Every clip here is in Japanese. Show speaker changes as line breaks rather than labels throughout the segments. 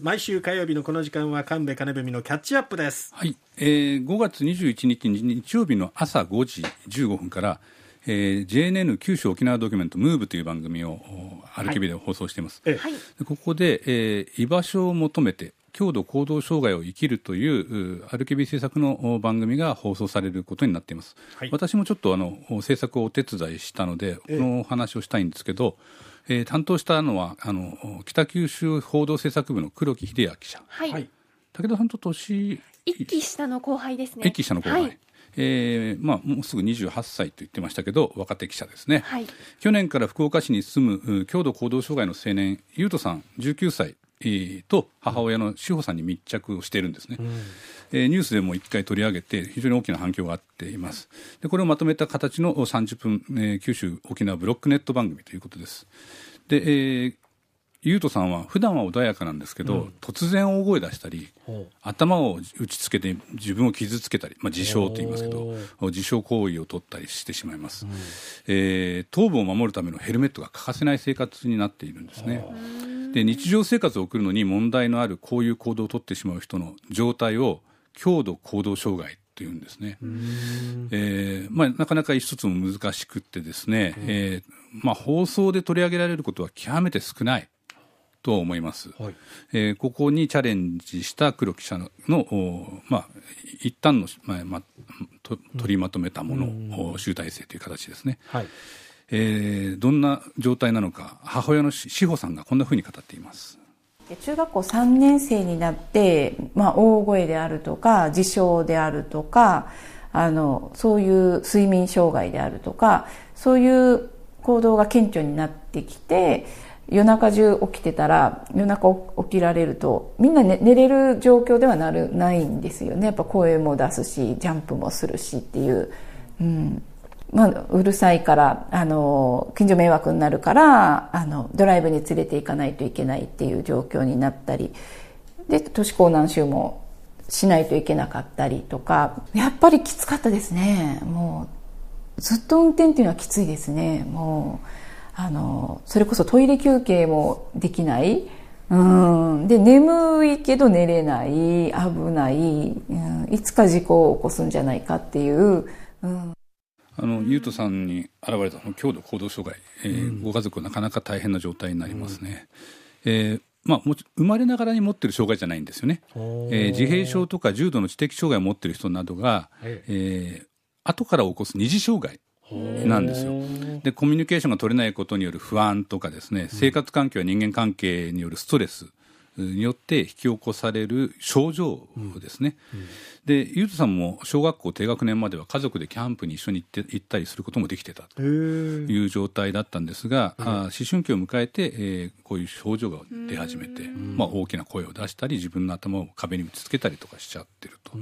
毎週火曜日のこの時間は神戸金文のキャッチアップです。
はい、えー、5月21日日曜日の朝5時15分から、えー、JNN 九州沖縄ドキュメントムーブという番組をアルキビで放送しています、
え
はい。
でここで、えー居場所を求めて強度行動障害を生きるといううアルキビ制作のお番組が放送されることになっています、
はい
私もちょっとあの制作をお手伝いしたのでこ
ええ
のお話をしたいんですけど、えー担当したのはあの北九州報道制作部の黒木秀明記者
はい。
はい
武田さんと年
一期下の後輩ですね。
一期下の後輩、
はい。
えーまあ、もうすぐ28歳と言ってましたけど若手記者ですね、
はい。
去年から福岡市に住むう強度行動障害の青年優斗さん19歳、えーと母親の志保さんに密着をしているんですね、えーニュースでも一回取り上げて非常に大きな反響があっています。でこれをまとめた形の30分、えー九州沖縄ブロックネット番組ということです。で、えー優斗さんは普段は穏やかなんですけど、突然大声出したり頭を打ちつけて自分を傷つけたり、まあ、自傷と言いますけど自傷行為を取ったりしてしまいます、えー頭部を守るためのヘルメットが欠かせない生活になっているんですねで日常生活を送るのに問題のあるこういう行動を取ってしまう人の状態を強度行動障害というんですね、えーまあ、なかなか一つも難しくってですね、えーまあ、放送で取り上げられることは極めて少ない。と思います、
はい。
えーここにチャレンジした黒木記者のまあ、一旦の、まあまあ、と取りまとめたもの、お集大成という形ですね、
はい
えーどんな状態なのか母親の志保さんがこんなふうに語っています。
中学校3年生になって、まあ、大声であるとか自傷であるとかあのそういう睡眠障害であるとかそういう行動が顕著になってきて夜中中起きてたら夜中起きられるとみんな、ね、寝れる状況ではなるないんですよね。やっぱ声も出すしジャンプもするしっていう、うん。まあ、うるさいからあの近所迷惑になるからあのドライブに連れて行かないといけないっていう状況になったりで都市高難週もしないといけなかったりとかやっぱりきつかったですね。もうずっと運転っていうのはきついですね。もうあのそれこそトイレ休憩もできない。うん。で眠いけど寝れない。危ない、うん、いつか事故を起こすんじゃないかっていう、うん、
あの優斗さんに現れた強度行動障害、えーご家族はなかなか大変な状態になりますね、えーまあ、生まれながらに持ってる障害じゃないんですよね、えー自閉症とか重度の知的障害を持ってる人などが、
え
えー後から起こす二次障害なんですよ。でコミュニケーションが取れないことによる不安とかですね生活環境や人間関係によるストレスによって引き起こされる症状ですね、でゆうとさんも小学校低学年までは家族でキャンプに一緒に行って行ったりすることもできてたと。いう状態だったんですが、あー思春期を迎えて、えーこういう症状が出始めて、まあ、大きな声を出したり自分の頭を壁に打ちつけたりとかしちゃってると。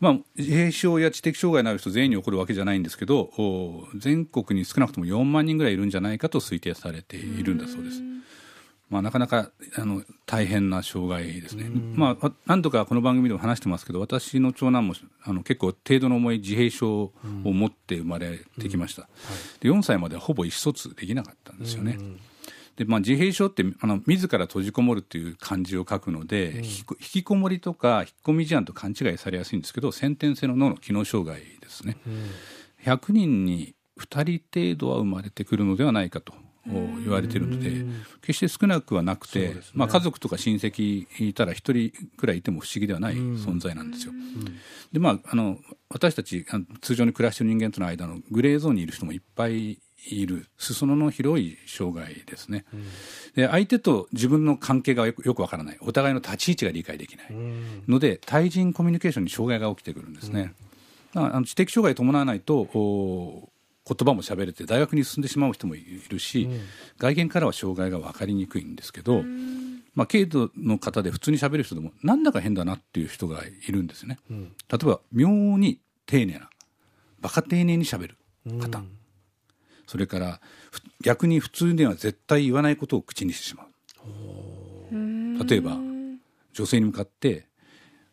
まあ、自閉症や知的障害のある人全員に起こるわけじゃないんですけどお全国に少なくとも4万人ぐらいいるんじゃないかと推定されているんだそうです。まあ、なかなかあの大変な障害ですね、まあ、何度かこの番組でも話してますけど私の長男もあの結構程度の重い自閉症を持って生まれてきました、で4歳まではほぼ意思疎通できなかったんですよね、でまあ、自閉症ってあの自ら閉じこもるっていう漢字を書くので、引きこ引きこもりとか引っ込み思案と勘違いされやすいんですけど先天性の脳の機能障害ですね、100人に2人程度は生まれてくるのではないかと言われているので決して少なくはなくて、まあ、家族とか親戚いたら1人くらいいても不思議ではない存在なんですよ。でまあ、あの私たち通常に暮らしている人間との間のグレーゾーンにいる人もいっぱいいる裾野の広い障害ですね、で相手と自分の関係がよくよくわからない。お互いの立ち位置が理解できない。ので対人コミュニケーションに障害が起きてくるんですね、まあ、あの知的障害を伴わないとお言葉も喋れて大学に進んでしまう人もいるし、外見からは障害が分かりにくいんですけど、まあ、軽度の方で普通に喋る人でもなんだか変だなっていう人がいるんですよね、例えば妙に丁寧なバカ丁寧に喋る方、それからふ逆に普通には絶対言わないことを口にしてしまう。例えば女性に向かって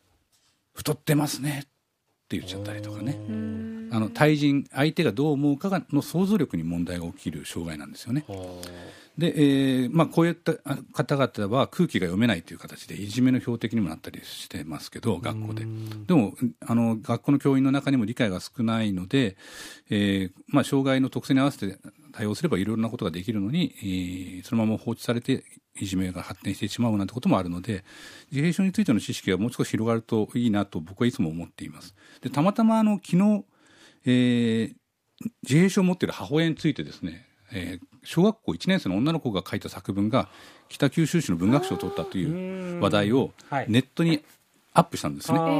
「太ってますね」言っちゃったりとかねあの対人相手がどう思うかがの想像力に問題が起きる障害なんですよね。で、えーまあ、こういった方々は空気が読めないという形でいじめの標的にもなったりしてますけど学校ででもあの学校の教員の中にも理解が少ないので、えーまあ、障害の特性に合わせて対応すればいろいろなことができるのに、えー、そのまま放置されていじめが発展してしまうなんてこともあるので自閉症についての知識がもう少し広がるといいなと僕はいつも思っています。でたまたまあの昨日、えー、自閉症を持っている母親についてですねえー、小学校1年生の女の子が書いた作文が北九州市の文学賞を取ったという話題をネットにアップしたんですね、はい。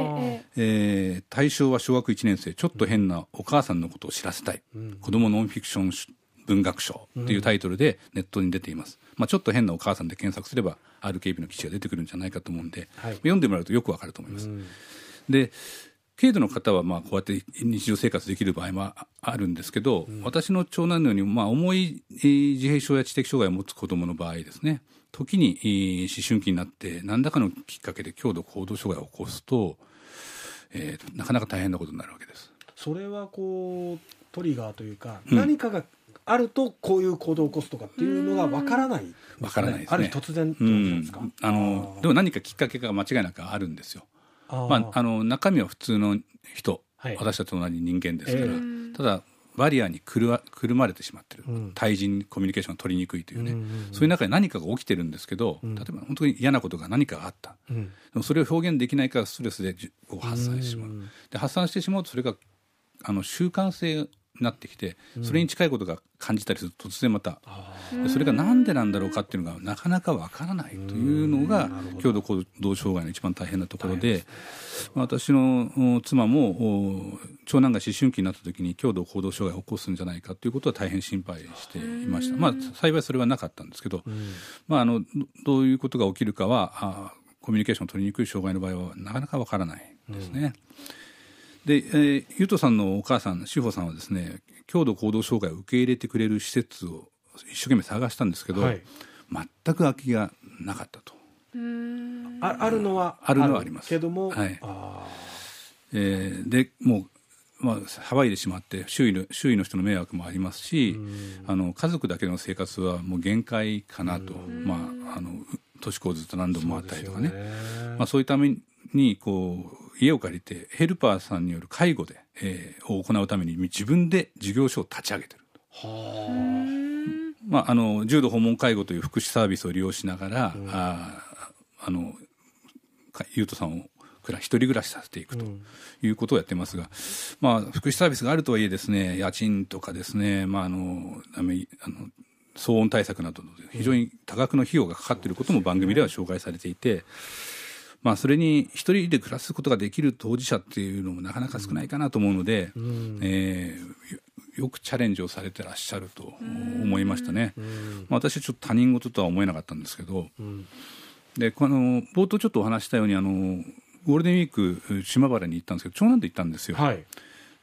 えー、対象は小学1年生。ちょっと変なお母さんのことを知らせたい、うん、子供ノンフィクション文学賞というタイトルでネットに出ています、まあ、ちょっと変なお母さんで検索すれば RKB の記事が出てくるんじゃないかと思うんで、はい、読んでもらうとよくわかると思います、で軽度の方はまあこうやって日常生活できる場合もあるんですけど、うん、私の長男のようにまあ重い自閉症や知的障害を持つ子どもの場合ですね。時に思春期になって何らかのきっかけで強度行動障害を起こすと、えー、なかなか大変なことになるわけです。
それはこうトリガーというか、うん、何かがあるとこういう行動を起こすとかっていうのがわからない、ね、
わからないですね。
ある日突然うん、
あのでも何かきっかけが間違いなくあるんですよ。まあ、あの中身は普通の人、はい、私たちと同じ人間ですから、えー、ただバリアにくるくるまれてしまってる、うん、対人コミュニケーションが取りにくいというね、うんうんうん、そういう中で何かが起きてるんですけど、うん、例えば本当に嫌なことが何かあった、うん、でもそれを表現できないからストレスで発散してしまう、で発散してしまうとそれがあの習慣性なってきてそれに近いことが感じたりすると突然また、それが何でなんだろうかっていうのがなかなかわからないというのが強度行動障害の一番大変なところで私の妻も長男が思春期になった時に強度行動障害を起こすんじゃないかということは大変心配していました。まあ幸いそれはなかったんですけど、まあ、あのどういうことが起きるかはあコミュニケーションを取りにくい障害の場合はなかなかわからないですね。うんで、えー、ゆうとさんのお母さん志保さんはですね強度行動障害を受け入れてくれる施設を一生懸命探したんですけど、はい、全く空きがなかったと。
ああるのは
あるのはあります。
けども、
はい。えー、でもう、まあ、騒いでしまって周囲の周囲の人の迷惑もありますしあの家族だけの生活はもう限界かなと、まあ、あの年子をずっと何度も回ったりとかね。そう、ね、まあ、そういうためにこう家を借りてヘルパーさんによる介護で、えー、を行うために自分で事業所を立ち上げてるまあ、あの重度訪問介護という福祉サービスを利用しながら、うん、ああの優斗さんを一人暮らしさせていくということをやってますが、まあ、福祉サービスがあるとはいえですね家賃とかですね、まあ、あのあの騒音対策など非常に多額の費用がかかっていることも番組では紹介されていて。まあ、それに一人で暮らすことができる当事者っていうのもなかなか少ないかなと思うので、うん、えー、よくチャレンジをされてらっしゃると思いましたね。まあ、私はちょっと他人事とは思えなかったんですけど、うん、でこの冒頭ちょっとお話したようにあのゴールデンウィーク島原に行ったんですけど長男と行ったんですよ。はい。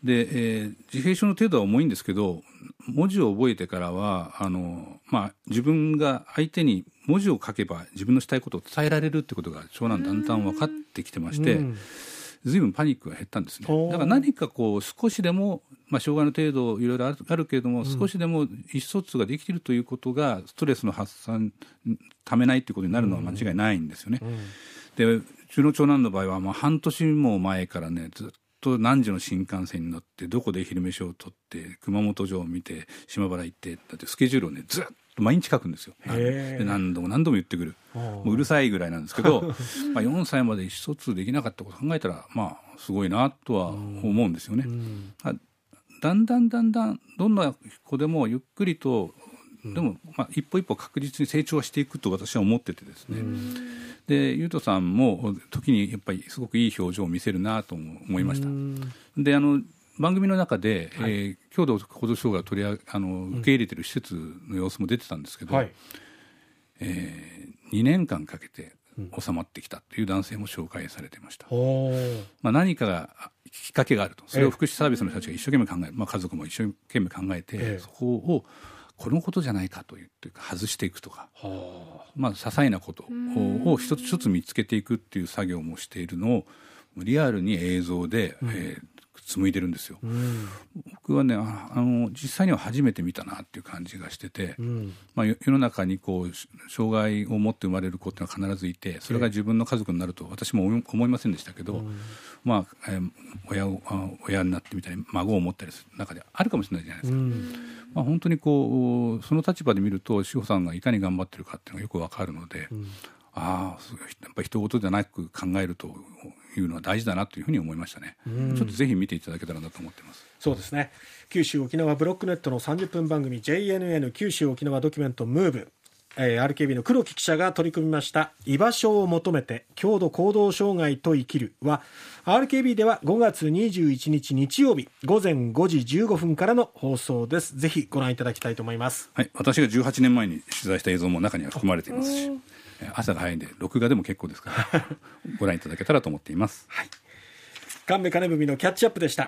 で、えー、自閉症の程度は重いんですけど文字を覚えてからはあの、まあ、自分が相手に文字を書けば自分のしたいことを伝えられるってことが長男だんだん分かってきてまして。ずいぶんパニックが減ったんですね。だから何かこう少しでも、まあ、障害の程度いろいろあるけれども、少しでも意思疎通ができているということがストレスの発散ためないということになるのは間違いないんですよね。でうちの長男の場合は、まあ、半年も前からねずっと何時の新幹線に乗ってどこで昼飯をとって熊本城を見て島原行ってだってスケジュールをねずっと毎日書くんですよ。で何度も何度も言ってくる。もううるさいぐらいなんですけど まあ4歳まで意思疎通できなかったことを考えたらまあすごいなとは思うんですよね。だんだんだんだんどんな子でもゆっくりとでも、まあ、一歩一歩確実に成長していくと私は思っててですね、で優斗さんも時にやっぱりすごくいい表情を見せるなと思いました。であの番組の中で、はい、えー、強度行動障害を取りああの受け入れてる施設の様子も出てたんですけど、はい、えー、2年間かけて収まってきたという男性も紹介されてました、まあ、何かがきっかけがあると。それを福祉サービスの人たちが一生懸命考える、まあ、家族も一生懸命考えて、えそこをこのことじゃないかというというか外していくとか、まあ、些細なことを一つ一つ見つけていくっていう作業もしているのをリアルに映像で、うん、えー、紡いでるんですよ。
うん。
僕はねああの実際には初めて見たなっていう感じがしてて、
うん。
まあ、よ世の中にこうし障害を持って生まれる子っていうのは必ずいてそれが自分の家族になると私も思いませんでしたけど、まあえー親をあ親になってみたり孫を持ったりする中であるかもしれないじゃないですか。
うん。
まあ、本当にこうその立場で見ると志保さんがいかに頑張ってるかっていうのがよくわかるので、ああやっぱり人事じゃなく考えるというのは大事だなというふうに思いましたね、ちょっとぜひ見ていただけたらなと思ってます。
そうですね。九州沖縄ブロックネットの30分番組 JNN 九州沖縄ドキュメントムーブ。えー RKB の黒木記者が取り組みました「居場所を求めて郷土行動障害と生きる」は RKB では5月21日日曜日午前5時15分からの放送です。ぜひご覧いただきたいと思います。
はい、私が18年前に取材した映像も中には含まれていますし、えー朝が早いんで録画でも結構ですから ご覧いただけたらと思っています。
神戸金文のキャッチアップでした